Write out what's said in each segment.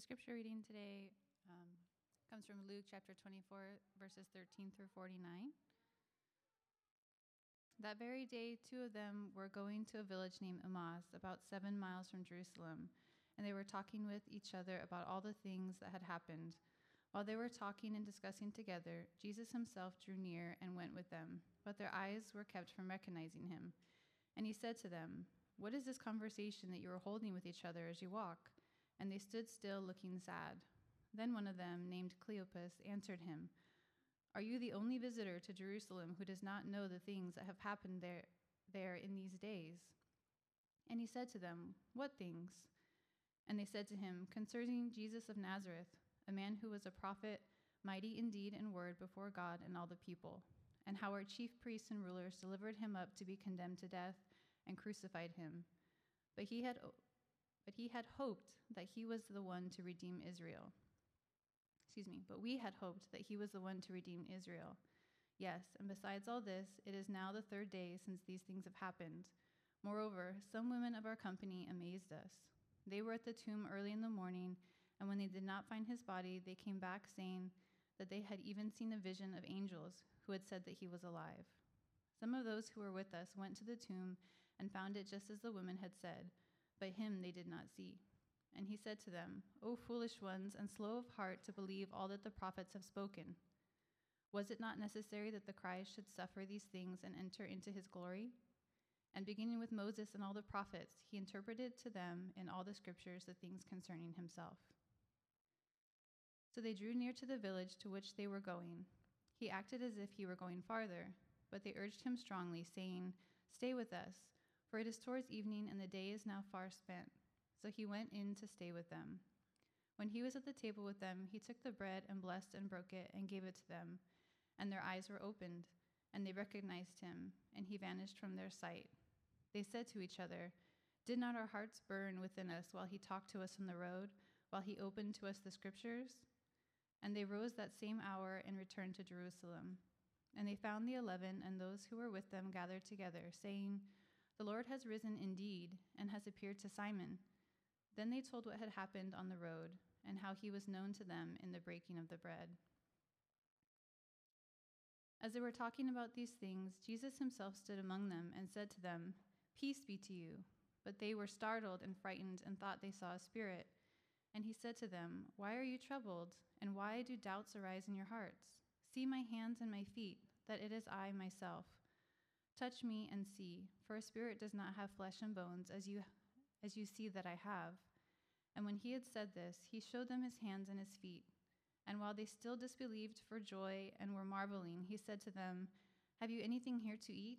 The scripture reading today um, comes from Luke chapter 24, verses 13 through 49. That very day, two of them were going to a village named Emmaus, about seven miles from Jerusalem, and they were talking with each other about all the things that had happened. While they were talking and discussing together, Jesus himself drew near and went with them, but their eyes were kept from recognizing him. And he said to them, What is this conversation that you are holding with each other as you walk? And they stood still, looking sad. Then one of them, named Cleopas, answered him, Are you the only visitor to Jerusalem who does not know the things that have happened there, there in these days? And he said to them, What things? And they said to him, Concerning Jesus of Nazareth, a man who was a prophet, mighty in deed and word before God and all the people, and how our chief priests and rulers delivered him up to be condemned to death and crucified him. But he had but he had hoped that he was the one to redeem Israel. Excuse me, but we had hoped that he was the one to redeem Israel. Yes, and besides all this, it is now the third day since these things have happened. Moreover, some women of our company amazed us. They were at the tomb early in the morning, and when they did not find his body, they came back saying that they had even seen a vision of angels who had said that he was alive. Some of those who were with us went to the tomb and found it just as the women had said but him they did not see. And he said to them, O foolish ones, and slow of heart to believe all that the prophets have spoken. Was it not necessary that the Christ should suffer these things and enter into his glory? And beginning with Moses and all the prophets, he interpreted to them in all the scriptures the things concerning himself. So they drew near to the village to which they were going. He acted as if he were going farther, but they urged him strongly, saying, Stay with us for it is towards evening, and the day is now far spent. So he went in to stay with them. When he was at the table with them, he took the bread and blessed and broke it and gave it to them. And their eyes were opened, and they recognized him, and he vanished from their sight. They said to each other, Did not our hearts burn within us while he talked to us on the road, while he opened to us the scriptures? And they rose that same hour and returned to Jerusalem. And they found the eleven and those who were with them gathered together, saying, the Lord has risen indeed and has appeared to Simon. Then they told what had happened on the road and how he was known to them in the breaking of the bread. As they were talking about these things, Jesus himself stood among them and said to them, Peace be to you. But they were startled and frightened and thought they saw a spirit. And he said to them, Why are you troubled? And why do doubts arise in your hearts? See my hands and my feet, that it is I myself. Touch me and see, for a spirit does not have flesh and bones, as you, as you see that I have. And when he had said this, he showed them his hands and his feet. And while they still disbelieved for joy and were marveling, he said to them, Have you anything here to eat?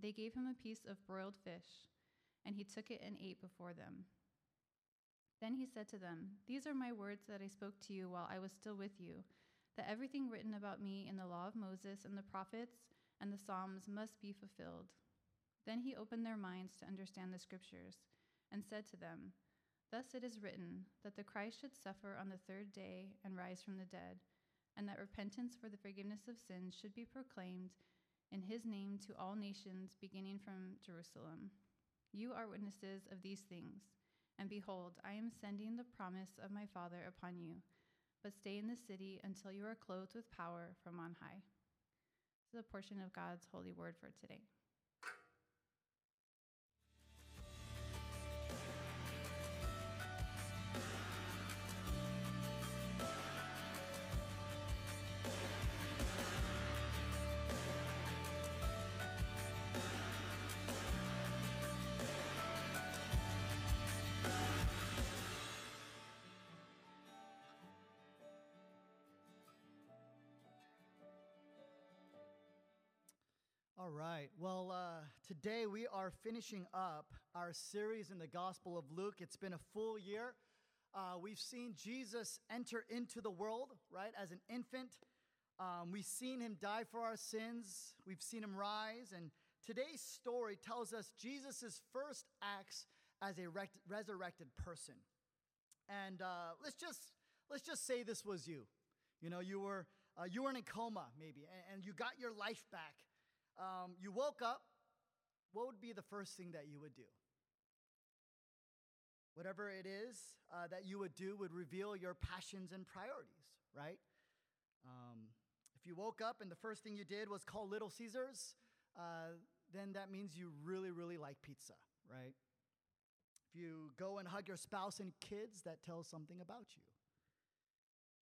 They gave him a piece of broiled fish, and he took it and ate before them. Then he said to them, These are my words that I spoke to you while I was still with you, that everything written about me in the law of Moses and the prophets and the Psalms must be fulfilled. Then he opened their minds to understand the Scriptures and said to them, Thus it is written that the Christ should suffer on the third day and rise from the dead, and that repentance for the forgiveness of sins should be proclaimed in his name to all nations, beginning from Jerusalem. You are witnesses of these things. And behold, I am sending the promise of my Father upon you. But stay in the city until you are clothed with power from on high. This is a portion of God's holy word for today. All right. Well, uh, today we are finishing up our series in the Gospel of Luke. It's been a full year. Uh, we've seen Jesus enter into the world, right, as an infant. Um, we've seen him die for our sins. We've seen him rise. And today's story tells us Jesus' first acts as a rec- resurrected person. And uh, let's just let's just say this was you. You know, you were uh, you were in a coma maybe, and, and you got your life back um, you woke up, what would be the first thing that you would do? Whatever it is uh, that you would do would reveal your passions and priorities, right? Um, if you woke up and the first thing you did was call Little Caesars, uh, then that means you really, really like pizza, right? If you go and hug your spouse and kids, that tells something about you.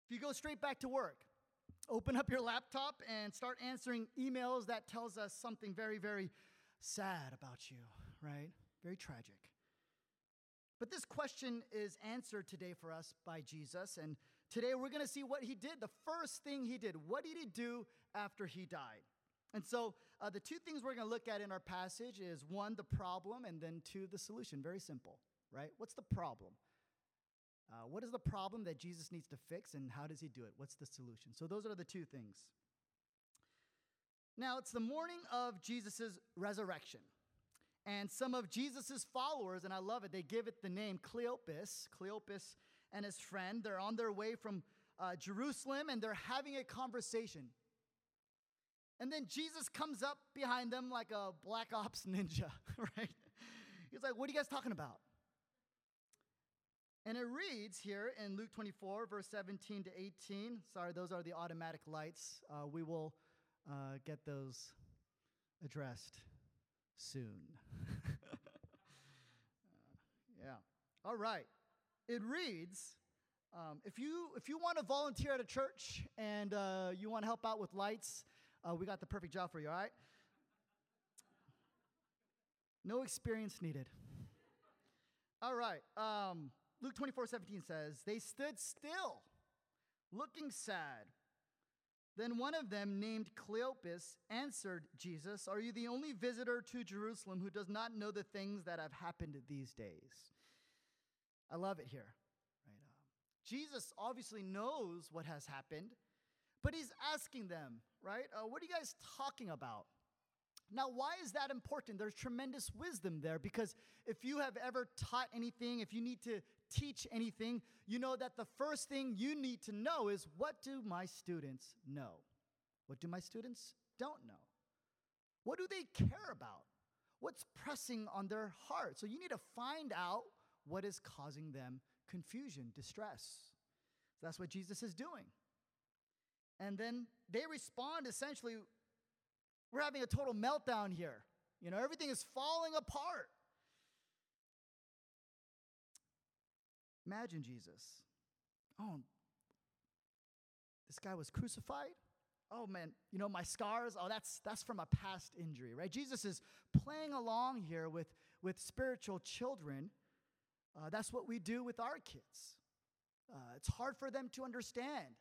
If you go straight back to work, open up your laptop and start answering emails, that tells us something very, very sad about you, right? Very tragic. But this question is answered today for us by Jesus. And today we're going to see what he did. The first thing he did. What did he do after he died? And so uh, the two things we're going to look at in our passage is one, the problem, and then two, the solution. Very simple, right? What's the problem? Uh, what is the problem that Jesus needs to fix, and how does he do it? What's the solution? So those are the two things. Now, it's the morning of Jesus' resurrection. And some of Jesus' followers, and I love it, they give it the name Cleopas. Cleopas and his friend, they're on their way from uh, Jerusalem and they're having a conversation. And then Jesus comes up behind them like a black ops ninja, right? He's like, What are you guys talking about? And it reads here in Luke 24, verse 17 to 18. Sorry, those are the automatic lights. Uh, we will uh, get those addressed soon. uh, yeah. All right. It reads um, if, you, if you want to volunteer at a church and uh, you want to help out with lights, uh, we got the perfect job for you, all right? No experience needed. All right. Um, Luke 24 17 says, They stood still, looking sad. Then one of them, named Cleopas, answered Jesus, Are you the only visitor to Jerusalem who does not know the things that have happened these days? I love it here. Right? Um, Jesus obviously knows what has happened, but he's asking them, right? Uh, what are you guys talking about? Now, why is that important? There's tremendous wisdom there because if you have ever taught anything, if you need to teach anything, you know that the first thing you need to know is what do my students know? What do my students don't know? What do they care about? What's pressing on their heart? So you need to find out what is causing them confusion, distress. So that's what Jesus is doing. And then they respond essentially, we're having a total meltdown here. You know, everything is falling apart. Imagine Jesus. Oh, this guy was crucified. Oh man, you know my scars. Oh, that's that's from a past injury, right? Jesus is playing along here with with spiritual children. Uh, that's what we do with our kids. Uh, it's hard for them to understand,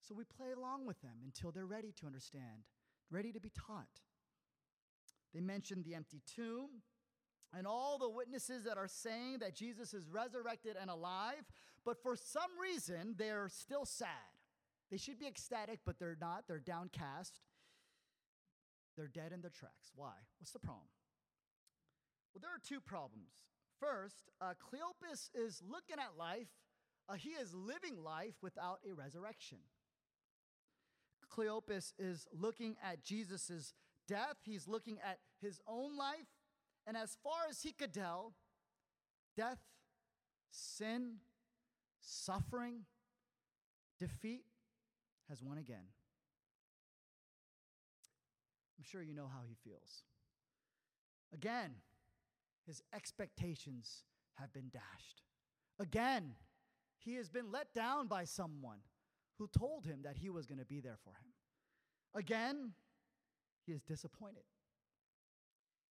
so we play along with them until they're ready to understand, ready to be taught. They mentioned the empty tomb and all the witnesses that are saying that Jesus is resurrected and alive, but for some reason they're still sad. They should be ecstatic, but they're not. They're downcast. They're dead in their tracks. Why? What's the problem? Well, there are two problems. First, uh, Cleopas is looking at life, uh, he is living life without a resurrection. Cleopas is looking at Jesus' death, he's looking at his own life and as far as he could tell, death, sin, suffering, defeat has won again. I'm sure you know how he feels. Again, his expectations have been dashed. Again, he has been let down by someone who told him that he was going to be there for him. Again, he is disappointed.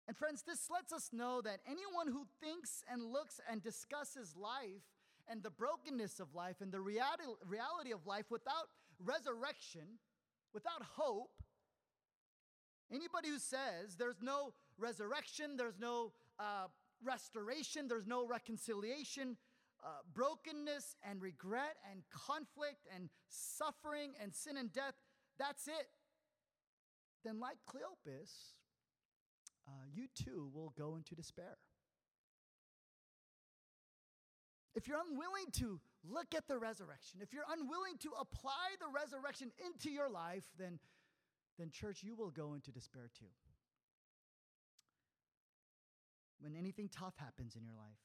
And friends, this lets us know that anyone who thinks and looks and discusses life and the brokenness of life and the reality, of life without resurrection, without hope, anybody who says there's no resurrection, there's no uh, restoration, there's no reconciliation, uh, brokenness and regret and conflict and suffering and sin and death, that's it. Then, like Cleopas, uh, you too will go into despair. If you're unwilling to look at the resurrection, if you're unwilling to apply the resurrection into your life, then, then church, you will go into despair too. When anything tough happens in your life,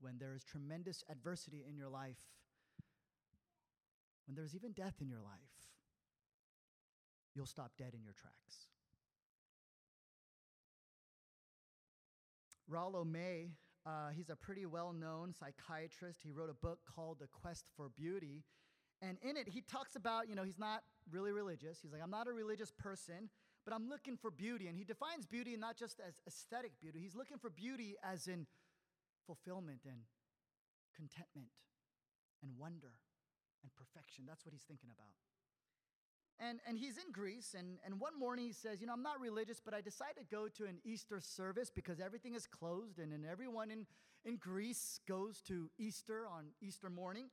when there is tremendous adversity in your life, when there's even death in your life, you'll stop dead in your tracks. Rollo May, uh, he's a pretty well known psychiatrist. He wrote a book called The Quest for Beauty. And in it, he talks about, you know, he's not really religious. He's like, I'm not a religious person, but I'm looking for beauty. And he defines beauty not just as aesthetic beauty, he's looking for beauty as in fulfillment and contentment and wonder and perfection. That's what he's thinking about. And, and he's in Greece, and, and one morning he says, You know, I'm not religious, but I decided to go to an Easter service because everything is closed, and, and everyone in, in Greece goes to Easter on Easter morning.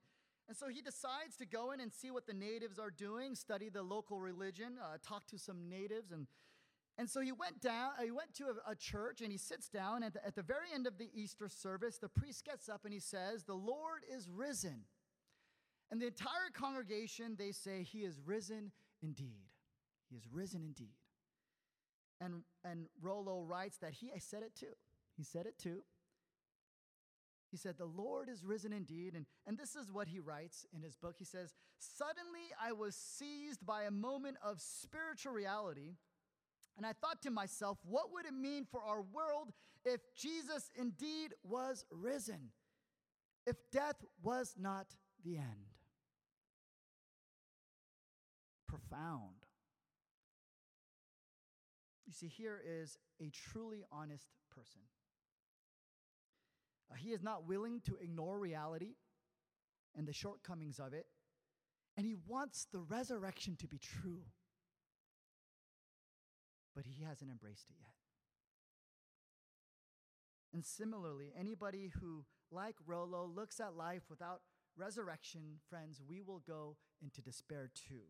And so he decides to go in and see what the natives are doing, study the local religion, uh, talk to some natives. And, and so he went down, he went to a, a, church and he sits down. At the, at the very end of the Easter service, the priest gets up and he says, The Lord is risen. And the entire congregation, they say, He is risen indeed. He is risen indeed. And, and Rollo writes that he said it too. He said it too. He said, The Lord is risen indeed. And, and this is what he writes in his book. He says, Suddenly I was seized by a moment of spiritual reality. And I thought to myself, what would it mean for our world if Jesus indeed was risen? If death was not the end? Profound. You see, here is a truly honest person. Uh, he is not willing to ignore reality and the shortcomings of it, and he wants the resurrection to be true. But he hasn't embraced it yet. And similarly, anybody who, like Rollo, looks at life without resurrection, friends, we will go into despair too.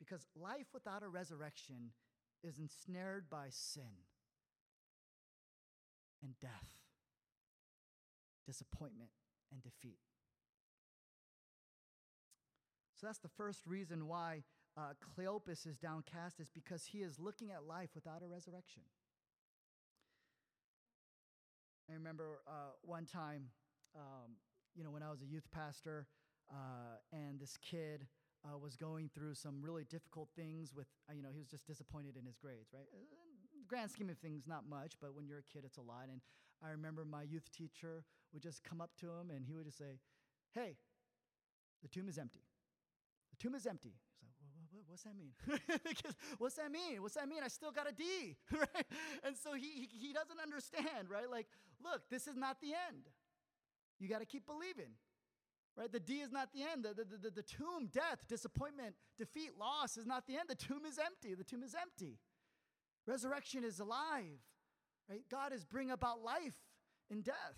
Because life without a resurrection is ensnared by sin and death, disappointment and defeat. So that's the first reason why uh, Cleopas is downcast, is because he is looking at life without a resurrection. I remember uh, one time, um, you know, when I was a youth pastor, uh, and this kid uh, was going through some really difficult things with, uh, you know, he was just disappointed in his grades, right? Uh, grand scheme of things, not much, but when you're a kid, it's a lot. And I remember my youth teacher would just come up to him and he would just say, Hey, the tomb is empty. The tomb is empty. He's like, what, what, what's that mean? Because what's that mean? What's that mean? I still got a D, right? And so he, he, he doesn't understand, right? Like, look, this is not the end. You got to keep believing. Right? The D is not the end. The, the, the, the tomb, death, disappointment, defeat, loss is not the end. The tomb is empty. The tomb is empty. Resurrection is alive. Right? God is bringing about life in death.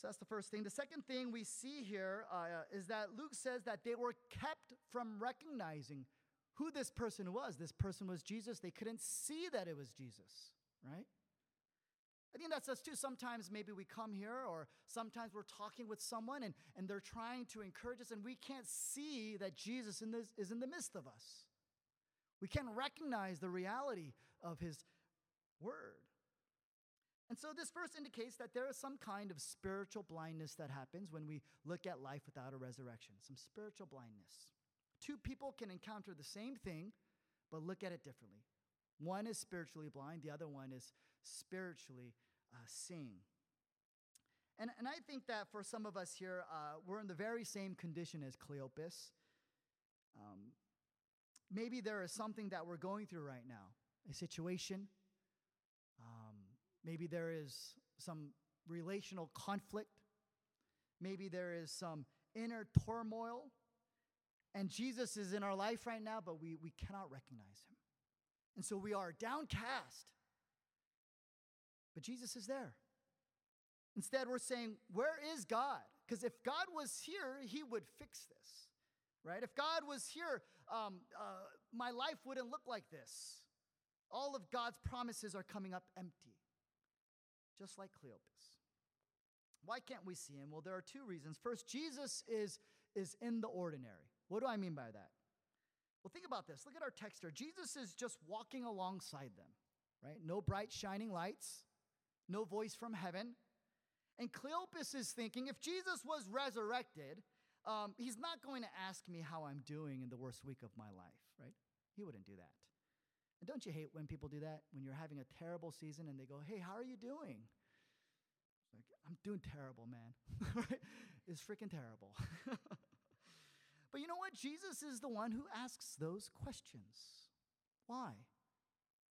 So that's the first thing. The second thing we see here uh, is that Luke says that they were kept from recognizing who this person was. This person was Jesus. They couldn't see that it was Jesus, right? I think that's us too. Sometimes maybe we come here or sometimes we're talking with someone and, and they're trying to encourage us and we can't see that Jesus in this, is in the midst of us. We can't recognize the reality of his word. And so this verse indicates that there is some kind of spiritual blindness that happens when we look at life without a resurrection, some spiritual blindness. Two people can encounter the same thing, but look at it differently. One is spiritually blind, the other one is spiritually uh, seeing. And, and I think that for some of us here, uh, we're in the very same condition as Cleopas. Um, maybe there is something that we're going through right now, a situation. Um, maybe there is some relational conflict. Maybe there is some inner turmoil. And Jesus is in our life right now, but we, we cannot recognize him. And so we are downcast. But Jesus is there. Instead, we're saying, Where is God? Because if God was here, he would fix this, right? If God was here, um, uh, my life wouldn't look like this. All of God's promises are coming up empty, just like Cleopas. Why can't we see him? Well, there are two reasons. First, Jesus is, is in the ordinary. What do I mean by that? Well, think about this. Look at our text here. Jesus is just walking alongside them, right? No bright, shining lights. no voice from heaven. And Cleopas is thinking if Jesus was resurrected, um, he's not going to ask me how I'm doing in the worst week of my life, right? He wouldn't do that. And don't you hate when people do that? When you're having a terrible season and they go, hey, how are you doing? Like, I'm doing terrible, man. it's freaking terrible. but you know what? Jesus is the one who asks those questions. Why?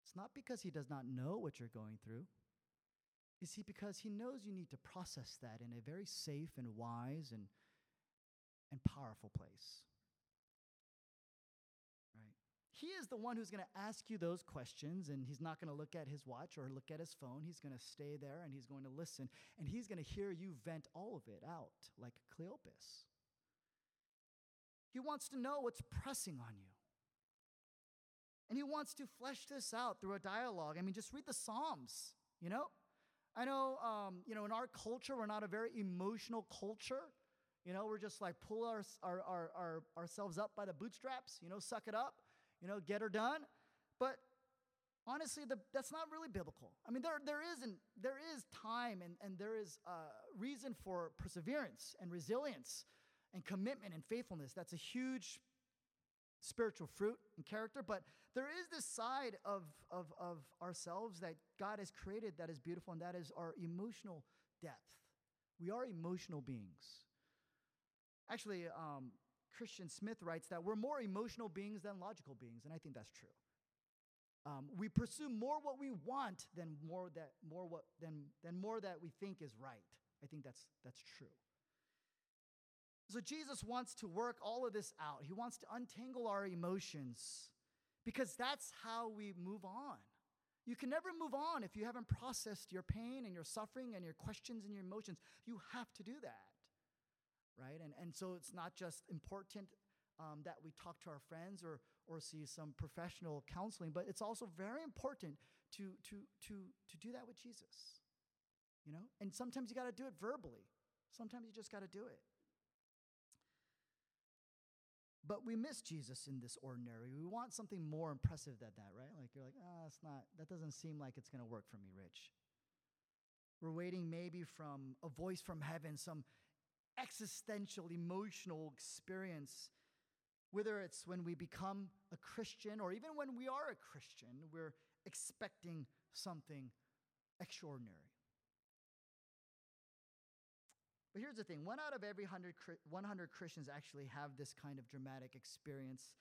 It's not because he does not know what you're going through. You see, because he knows you need to process that in a very safe and wise and, and powerful place. Right? He is the one who's going to ask you those questions, and he's not going to look at his watch or look at his phone. He's going to stay there and he's going to listen, and he's going to hear you vent all of it out like Cleopas. He wants to know what's pressing on you. And he wants to flesh this out through a dialogue. I mean, just read the Psalms, you know? I know, um, you know, in our culture, we're not a very emotional culture. You know, we're just like pull our, our, our, our, ourselves up by the bootstraps, you know, suck it up, you know, get her done. But honestly, the, that's not really biblical. I mean, there, there, isn't, there is time and, and there is uh, reason for perseverance and resilience and commitment and faithfulness. That's a huge spiritual fruit and character, but there is this side of, of, of ourselves that God has created that is beautiful, and that is our emotional depth. We are emotional beings. Actually, um, Christian Smith writes that we're more emotional beings than logical beings, and I think that's true. Um, we pursue more what we want than more that more what than, than more that we think is right. I think that's that's true. So Jesus wants to work all of this out. He wants to untangle our emotions because that's how we move on. You can never move on if you haven't processed your pain and your suffering and your questions and your emotions. You have to do that, right? And, and so it's not just important um, that we talk to our friends or, or see some professional counseling, but it's also very important to, to, to, to do that with Jesus, you know? And sometimes you got to do it verbally. Sometimes you just got to do it. But we miss Jesus in this ordinary. We want something more impressive than that, right? Like you're like, ah, oh, that's not, that doesn't seem like it's going to work for me, Rich. We're waiting maybe from a voice from heaven, some existential, emotional experience. Whether it's when we become a Christian or even when we are a Christian, we're expecting something extraordinary. But here's the thing one out of every 100, 100 Christians actually have this kind of dramatic experience.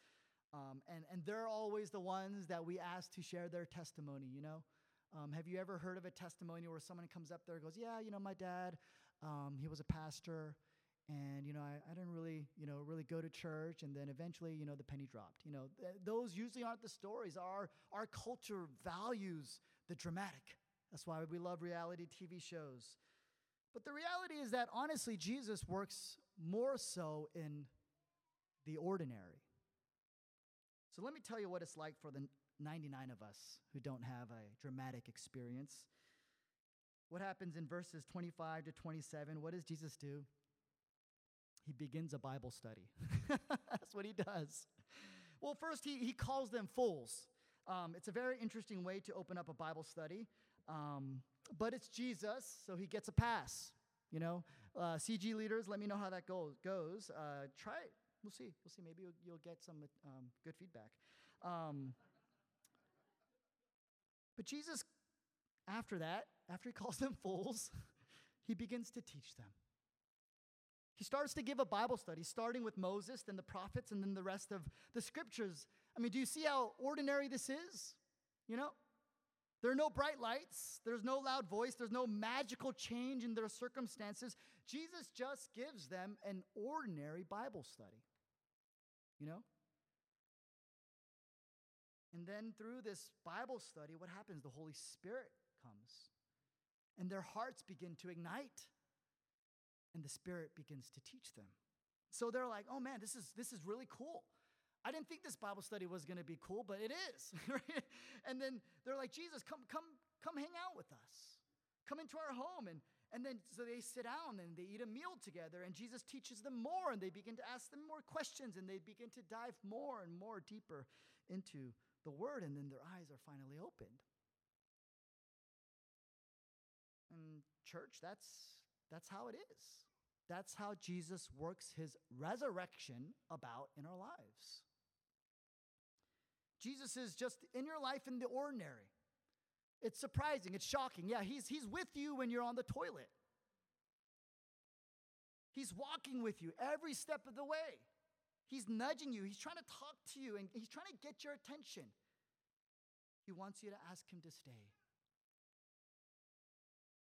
Um, and, and they're always the ones that we ask to share their testimony, you know? Um, have you ever heard of a testimony where someone comes up there and goes, Yeah, you know, my dad, um, he was a pastor, and, you know, I, I didn't really, you know, really go to church, and then eventually, you know, the penny dropped. You know, th- those usually aren't the stories. Our, our culture values the dramatic. That's why we love reality TV shows. But the reality is that honestly, Jesus works more so in the ordinary. So let me tell you what it's like for the 99 of us who don't have a dramatic experience. What happens in verses 25 to 27? What does Jesus do? He begins a Bible study. That's what he does. Well, first, he, he calls them fools. Um, it's a very interesting way to open up a Bible study. Um, but it's Jesus, so he gets a pass. You know, uh, CG leaders, let me know how that goes. goes. Uh, try it. We'll see. We'll see. Maybe you'll, you'll get some um, good feedback. Um, but Jesus, after that, after he calls them fools, he begins to teach them. He starts to give a Bible study, starting with Moses, then the prophets, and then the rest of the scriptures. I mean, do you see how ordinary this is? You know, there are no bright lights, there's no loud voice, there's no magical change in their circumstances. Jesus just gives them an ordinary Bible study. You know? And then through this Bible study, what happens? The Holy Spirit comes, and their hearts begin to ignite, and the Spirit begins to teach them. So they're like, oh man, this is, this is really cool. I didn't think this Bible study was going to be cool, but it is. and then they're like, Jesus, come, come, come hang out with us. Come into our home. And, and then so they sit down and they eat a meal together, and Jesus teaches them more, and they begin to ask them more questions, and they begin to dive more and more deeper into the word, and then their eyes are finally opened. And church, that's that's how it is. That's how Jesus works his resurrection about in our lives. Jesus is just in your life in the ordinary. It's surprising, it's shocking. Yeah, he's, he's with you when you're on the toilet. He's walking with you every step of the way. He's nudging you, he's trying to talk to you, and he's trying to get your attention. He wants you to ask him to stay.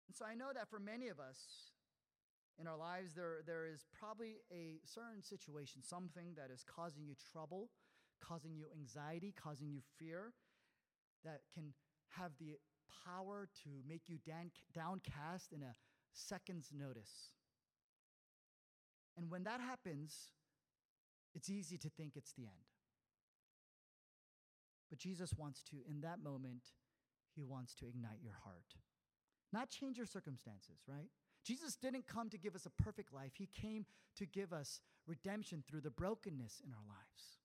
And so I know that for many of us in our lives, there, there is probably a certain situation, something that is causing you trouble, causing you anxiety, causing you fear, that can have the power to make you down, downcast in a second's notice. And when that happens, it's easy to think it's the end. But Jesus wants to, in that moment, he wants to ignite your heart. Not change your circumstances, right? Jesus didn't come to give us a perfect life. He came to give us redemption through the brokenness in our lives.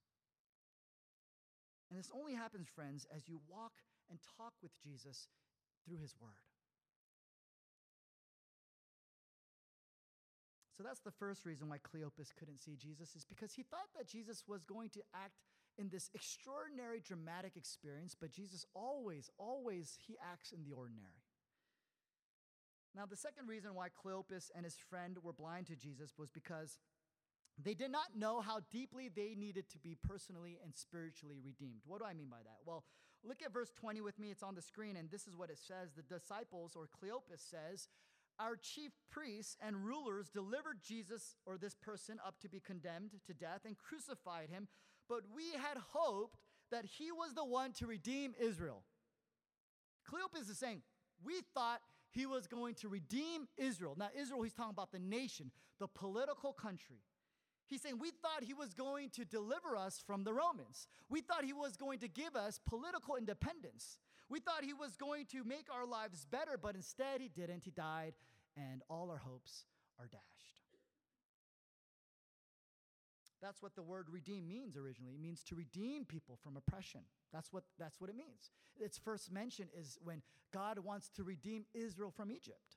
And this only happens, friends, as you walk and talk with Jesus through his word. So that's the first reason why Cleopas couldn't see Jesus, is because he thought that Jesus was going to act in this extraordinary, dramatic experience, but Jesus always, always, he acts in the ordinary. Now, the second reason why Cleopas and his friend were blind to Jesus was because they did not know how deeply they needed to be personally and spiritually redeemed. What do I mean by that? Well, look at verse 20 with me. It's on the screen, and this is what it says. The disciples, or Cleopas says, Our chief priests and rulers delivered Jesus, or this person, up to be condemned to death and crucified him, but we had hoped that he was the one to redeem Israel. Cleopas is saying, We thought he was going to redeem Israel. Now, Israel, he's talking about the nation, the political country. He's saying, We thought he was going to deliver us from the Romans. We thought he was going to give us political independence. We thought he was going to make our lives better, but instead he didn't. He died, and all our hopes are dashed. That's what the word redeem means originally. It means to redeem people from oppression. That's what, that's what it means. Its first mention is when God wants to redeem Israel from Egypt.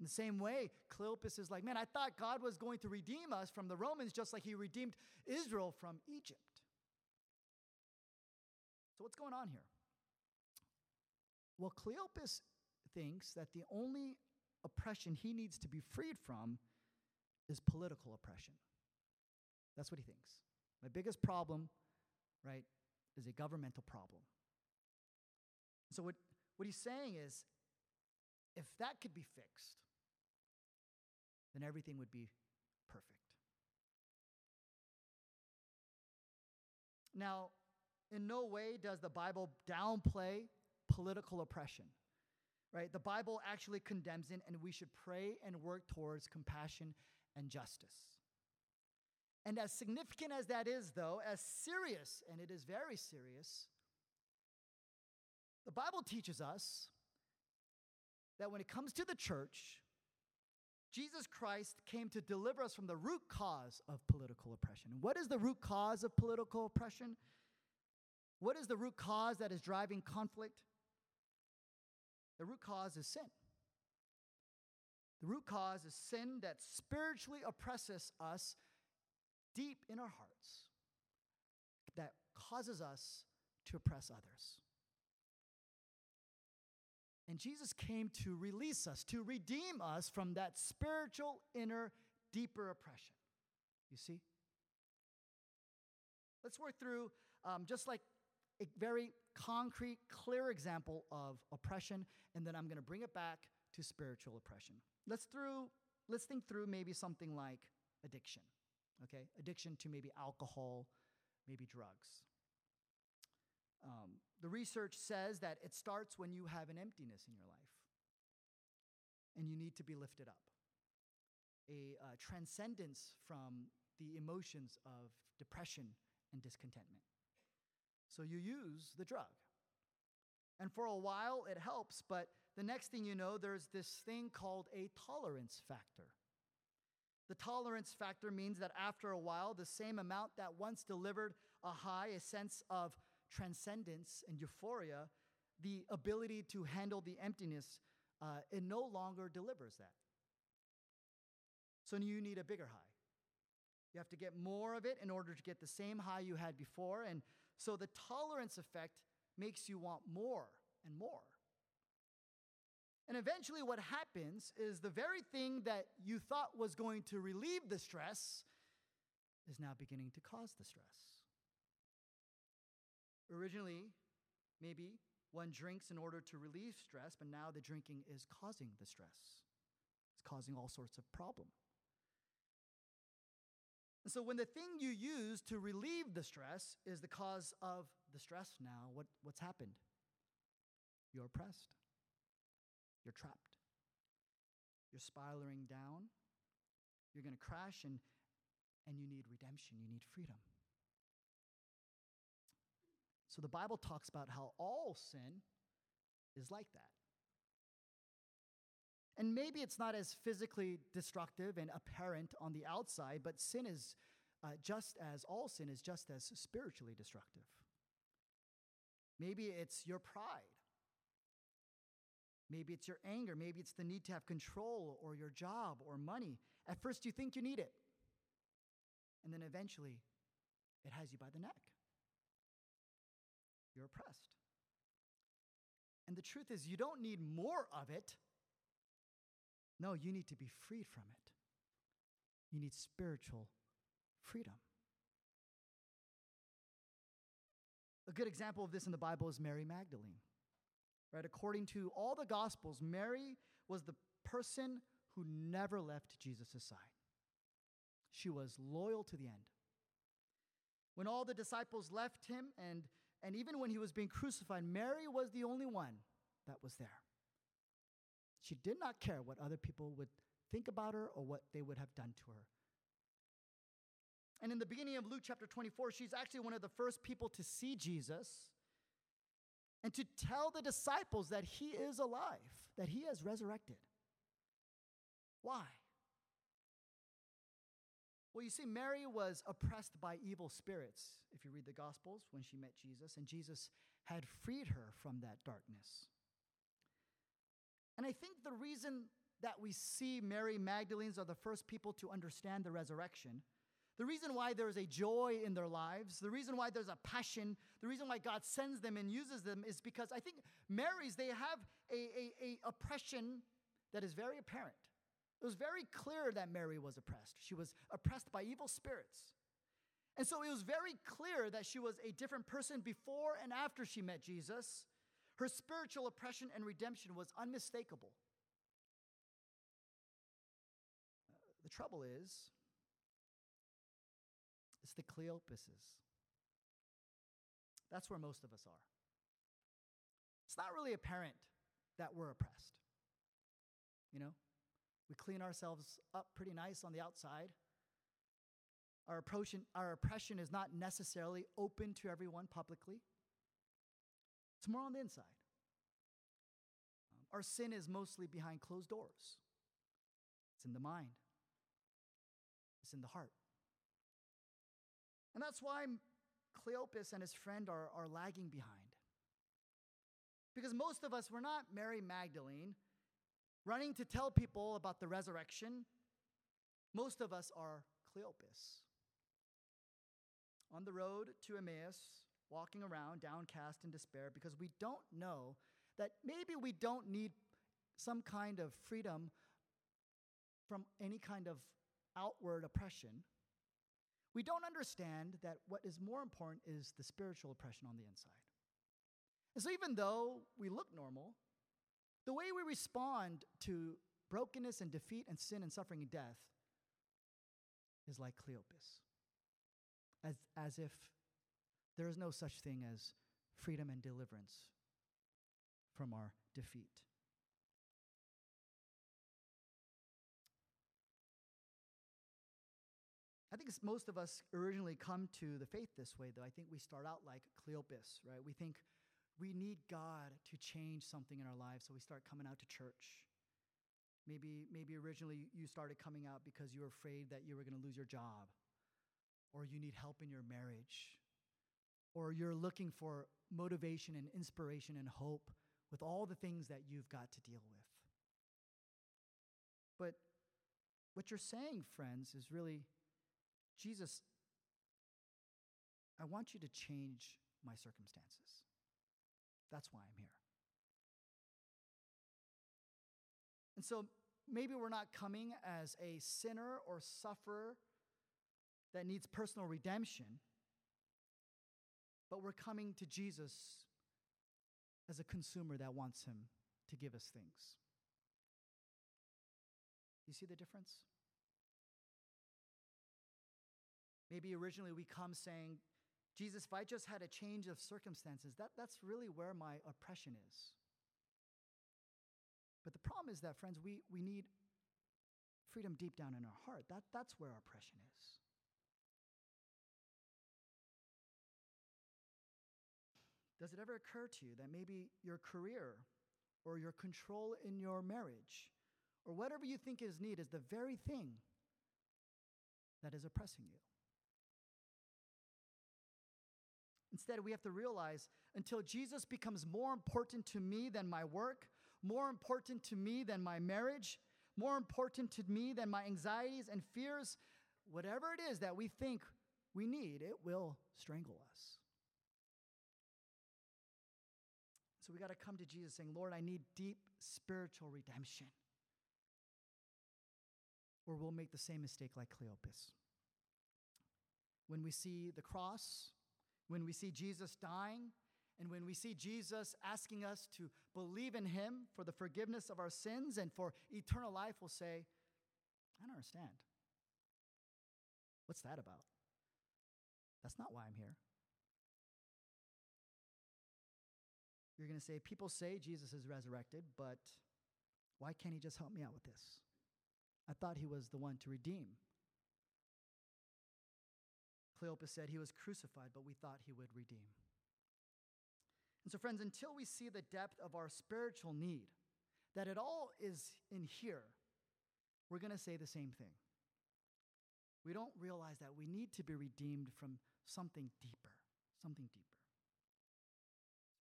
In the same way, Cleopas is like, man, I thought God was going to redeem us from the Romans just like he redeemed Israel from Egypt. So, what's going on here? Well, Cleopas thinks that the only oppression he needs to be freed from is political oppression. That's what he thinks. My biggest problem, right, is a governmental problem. So, what, what he's saying is if that could be fixed, then everything would be perfect. Now, in no way does the Bible downplay political oppression, right? The Bible actually condemns it, and we should pray and work towards compassion and justice. And as significant as that is, though, as serious, and it is very serious, the Bible teaches us that when it comes to the church, Jesus Christ came to deliver us from the root cause of political oppression. What is the root cause of political oppression? What is the root cause that is driving conflict? The root cause is sin. The root cause is sin that spiritually oppresses us deep in our hearts that causes us to oppress others. And Jesus came to release us, to redeem us from that spiritual, inner, deeper oppression. You see? Let's work through um, just like a very concrete, clear example of oppression, and then I'm going to bring it back to spiritual oppression. Let's through let's think through maybe something like addiction okay? Addiction to maybe alcohol, maybe drugs. Um, the research says that it starts when you have an emptiness in your life and you need to be lifted up. A uh, transcendence from the emotions of depression and discontentment. So you use the drug. And for a while it helps, but the next thing you know, there's this thing called a tolerance factor. The tolerance factor means that after a while, the same amount that once delivered a high, a sense of transcendence and euphoria, the ability to handle the emptiness uh, it no longer delivers that. So you need a bigger high. You have to get more of it in order to get the same high you had before. And so the tolerance effect makes you want more and more. And eventually, what happens is the very thing that you thought was going to relieve the stress is now beginning to cause the stress. Originally, maybe one drinks in order to relieve stress, but now the drinking is causing the stress. It's causing all sorts of problems. And so when the thing you use to relieve the stress is the cause of the stress now, what, what's happened? You're oppressed. You're trapped. You're spiraling down. You're going to crash and, and you need redemption. You need freedom. So the Bible talks about how all sin is like that. And maybe it's not as physically destructive and apparent on the outside, but sin is uh, just as all sin is just as spiritually destructive. Maybe it's your pride. Maybe it's your anger. Maybe it's the need to have control or your job or money. At first, you think you need it. And then eventually, it has you by the neck you're oppressed. And the truth is, you don't need more of it. No, you need to be freed from it. You need spiritual freedom. A good example of this in the Bible is Mary Magdalene. Right? According to all the Gospels, Mary was the person who never left Jesus' side. She was loyal to the end. When all the disciples left him and and even when he was being crucified, Mary was the only one that was there. She did not care what other people would think about her or what they would have done to her. And in the beginning of Luke chapter 24, she's actually one of the first people to see Jesus and to tell the disciples that he is alive, that he has resurrected. Why? Well, you see, Mary was oppressed by evil spirits, if you read the Gospels, when she met Jesus, and Jesus had freed her from that darkness. And I think the reason that we see Mary Magdalene's are the first people to understand the resurrection, the reason why there is a joy in their lives, the reason why there's a passion, the reason why God sends them and uses them is because I think Marys, they have a, a, a oppression that is very apparent. It was very clear that Mary was oppressed. She was oppressed by evil spirits. And so it was very clear that she was a different person before and after she met Jesus. Her spiritual oppression and redemption was unmistakable. The trouble is, it's the Cleopases. That's where most of us are. It's not really apparent that we're oppressed. You know, we clean ourselves up pretty nice on the outside. Our, oppression, our oppression is not necessarily open to everyone publicly, it's more on the inside. Um, our sin is mostly behind closed doors, it's in the mind, it's in the heart. And that's why Cleopas and his friend are, are lagging behind. Because most of us, we're not Mary Magdalene running to tell people about the resurrection, most of us are Cleopas. On the road to Emmaus, walking around downcast in despair because we don't know that maybe we don't need some kind of freedom from any kind of outward oppression. We don't understand that what is more important is the spiritual oppression on the inside. And so, even though we look normal, the way we respond to brokenness and defeat and sin and suffering and death is like Cleopas, as, as if there is no such thing as freedom and deliverance from our defeat. I think most of us originally come to the faith this way, though. I think we start out like Cleopas, right? We think we need God to change something in our lives, so we start coming out to church. Maybe, maybe originally you started coming out because you were afraid that you were going to lose your job, or you need help in your marriage, or you're looking for motivation and inspiration and hope with all the things that you've got to deal with. But what you're saying, friends, is really Jesus, I want you to change my circumstances. That's why I'm here. And so maybe we're not coming as a sinner or sufferer that needs personal redemption, but we're coming to Jesus as a consumer that wants him to give us things. You see the difference? Maybe originally we come saying, Jesus, if I just had a change of circumstances, that, that's really where my oppression is. But the problem is that, friends, we, we need freedom deep down in our heart. That, that's where our oppression is. Does it ever occur to you that maybe your career or your control in your marriage or whatever you think is need is the very thing that is oppressing you? Instead, we have to realize until Jesus becomes more important to me than my work, more important to me than my marriage, more important to me than my anxieties and fears, whatever it is that we think we need, it will strangle us. So we got to come to Jesus saying, Lord, I need deep spiritual redemption. Or we'll make the same mistake like Cleopas. When we see the cross, when we see Jesus dying, and when we see Jesus asking us to believe in him for the forgiveness of our sins and for eternal life, we'll say, I don't understand. What's that about? That's not why I'm here. You're going to say, People say Jesus is resurrected, but why can't he just help me out with this? I thought he was the one to redeem. Cleopas said he was crucified, but we thought he would redeem. And so, friends, until we see the depth of our spiritual need, that it all is in here, we're going to say the same thing. We don't realize that we need to be redeemed from something deeper, something deeper.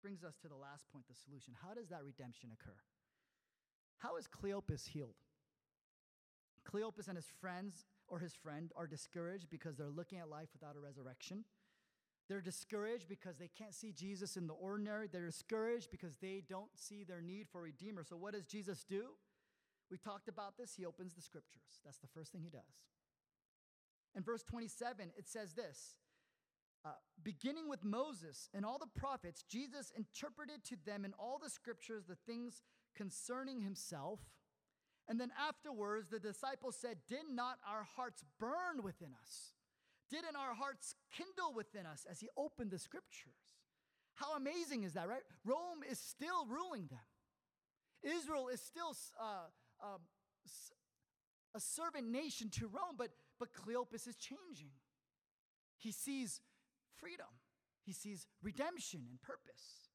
Brings us to the last point the solution. How does that redemption occur? How is Cleopas healed? Cleopas and his friends or his friend are discouraged because they're looking at life without a resurrection. They're discouraged because they can't see Jesus in the ordinary. They're discouraged because they don't see their need for a Redeemer. So, what does Jesus do? We talked about this. He opens the scriptures. That's the first thing he does. In verse 27, it says this uh, Beginning with Moses and all the prophets, Jesus interpreted to them in all the scriptures the things concerning himself. And then afterwards, the disciples said, Did not our hearts burn within us? Didn't our hearts kindle within us as he opened the scriptures? How amazing is that, right? Rome is still ruling them. Israel is still uh, uh, a servant nation to Rome, but, but Cleopas is changing. He sees freedom, he sees redemption and purpose.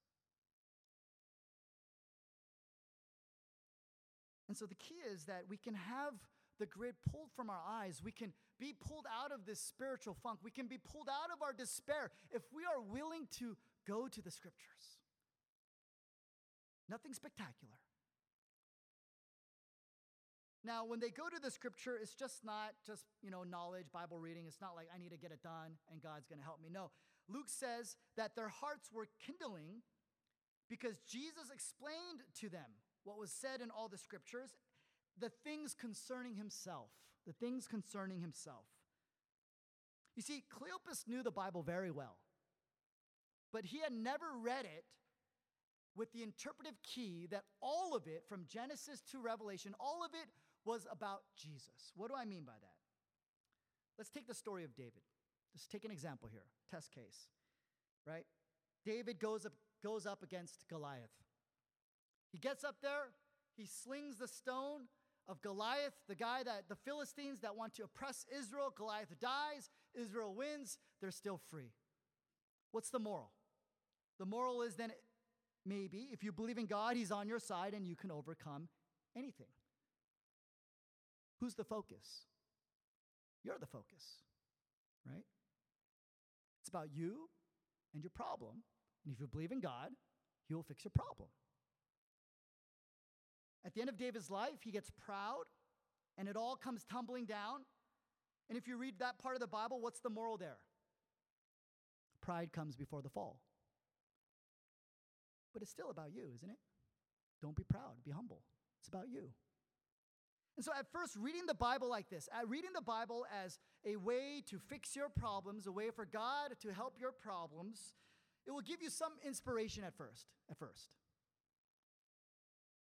And so the key is that we can have the grid pulled from our eyes. We can be pulled out of this spiritual funk. We can be pulled out of our despair if we are willing to go to the scriptures. Nothing spectacular. Now, when they go to the scripture, it's just not just, you know, knowledge, Bible reading. It's not like I need to get it done and God's going to help me. No. Luke says that their hearts were kindling because Jesus explained to them what was said in all the scriptures the things concerning himself. The things concerning himself. You see, Cleopas knew the Bible very well, but he had never read it with the interpretive key that all of it, from Genesis to Revelation, all of it was about Jesus. What do I mean by that? Let's take the story of David. Let's take an example here, test case, right? David goes up, goes up against Goliath. He gets up there, he slings the stone, of Goliath, the guy that the Philistines that want to oppress Israel. Goliath dies, Israel wins, they're still free. What's the moral? The moral is then maybe if you believe in God, He's on your side and you can overcome anything. Who's the focus? You're the focus, right? It's about you and your problem. And if you believe in God, He will fix your problem. At the end of David's life, he gets proud and it all comes tumbling down. And if you read that part of the Bible, what's the moral there? Pride comes before the fall. But it's still about you, isn't it? Don't be proud, be humble. It's about you. And so, at first, reading the Bible like this, at reading the Bible as a way to fix your problems, a way for God to help your problems, it will give you some inspiration at first. At first,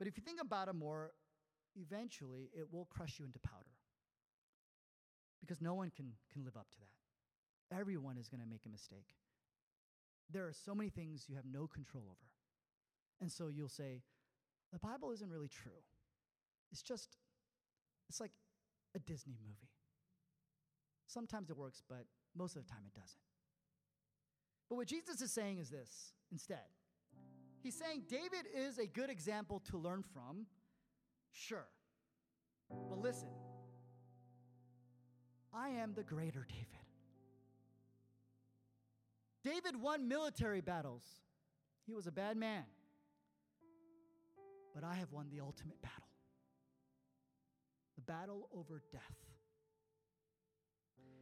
but if you think about it more, eventually it will crush you into powder. Because no one can, can live up to that. Everyone is going to make a mistake. There are so many things you have no control over. And so you'll say, the Bible isn't really true. It's just, it's like a Disney movie. Sometimes it works, but most of the time it doesn't. But what Jesus is saying is this instead He's saying David is a good example to learn from. Sure. But listen, I am the greater David. David won military battles. He was a bad man. But I have won the ultimate battle the battle over death.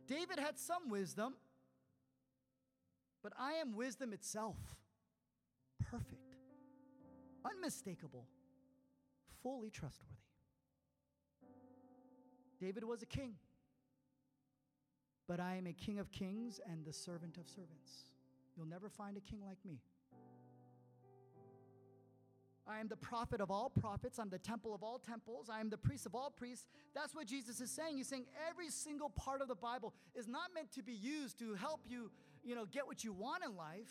David had some wisdom, but I am wisdom itself, unmistakable, fully trustworthy. David was a king, but I am a king of kings and the servant of servants. You'll never find a king like me. I am the prophet of all prophets. I'm the temple of all temples. I am the priest of all priests. That's what Jesus is saying. He's saying every single part of the Bible is not meant to be used to help you, you know, get what you want in life.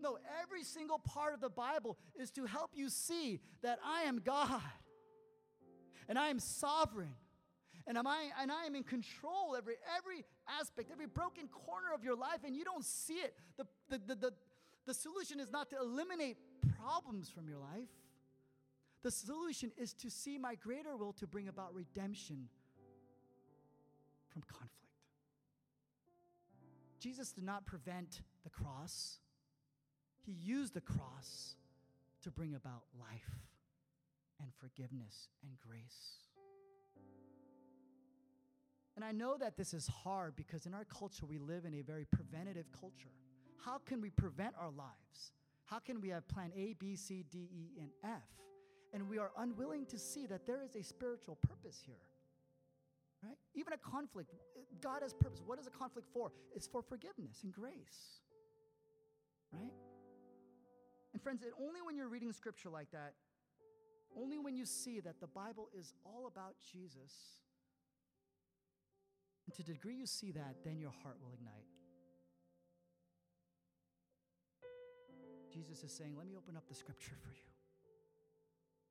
No, every single part of the Bible is to help you see that I am God and I am sovereign and, I, and I am in control every, every aspect, every broken corner of your life, and you don't see it. The, the, the, the, the solution is not to eliminate problems from your life. The solution is to see my greater will to bring about redemption from conflict. Jesus did not prevent the cross. He used the cross to bring about life and forgiveness and grace. And I know that this is hard because in our culture, we live in a very preventative culture. How can we prevent our lives? How can we have plan A, B, C, D, E, and F? And we are unwilling to see that there is a spiritual purpose here. Right? Even a conflict, God has purpose. What is a conflict for? It's for forgiveness and grace. Right? And friends, it, only when you're reading scripture like that, only when you see that the Bible is all about Jesus, and to the degree you see that, then your heart will ignite. Jesus is saying, Let me open up the scripture for you.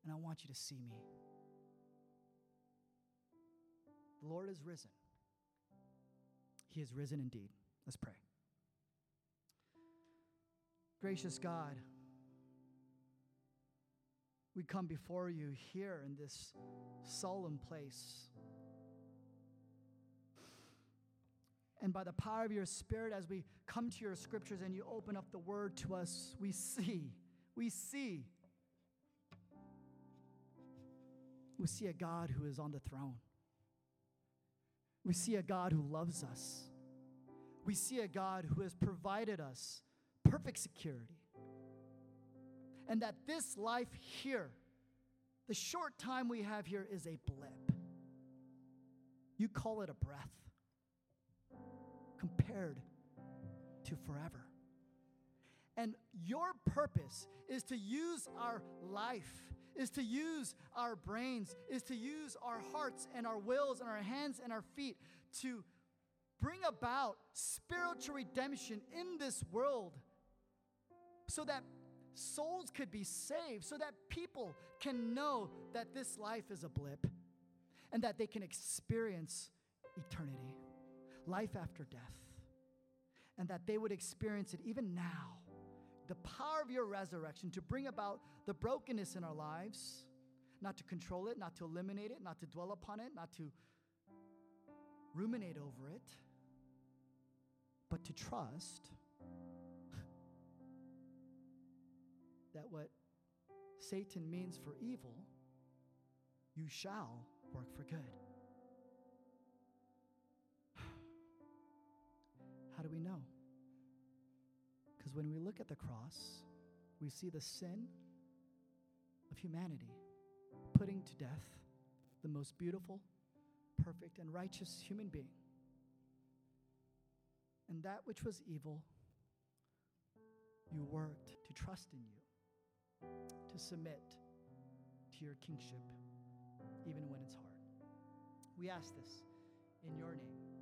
And I want you to see me. The Lord is risen. He is risen indeed. Let's pray. Gracious God, we come before you here in this solemn place. And by the power of your Spirit, as we come to your scriptures and you open up the word to us, we see, we see, we see a God who is on the throne. We see a God who loves us. We see a God who has provided us perfect security and that this life here, the short time we have here, is a blip. You call it a breath compared to forever. And your purpose is to use our life, is to use our brains, is to use our hearts and our wills and our hands and our feet to bring about spiritual redemption in this world so that souls could be saved, so that people can know that this life is a blip and that they can experience eternity, life after death, and that they would experience it even now. The power of your resurrection to bring about the brokenness in our lives, not to control it, not to eliminate it, not to dwell upon it, not to ruminate over it, but to trust that what Satan means for evil, you shall work for good. How do we know? Because when we look at the cross, we see the sin of humanity, putting to death the most beautiful, perfect, and righteous human being. And that which was evil, you worked to trust in you to submit to your kingship, even when it's hard. We ask this in your name.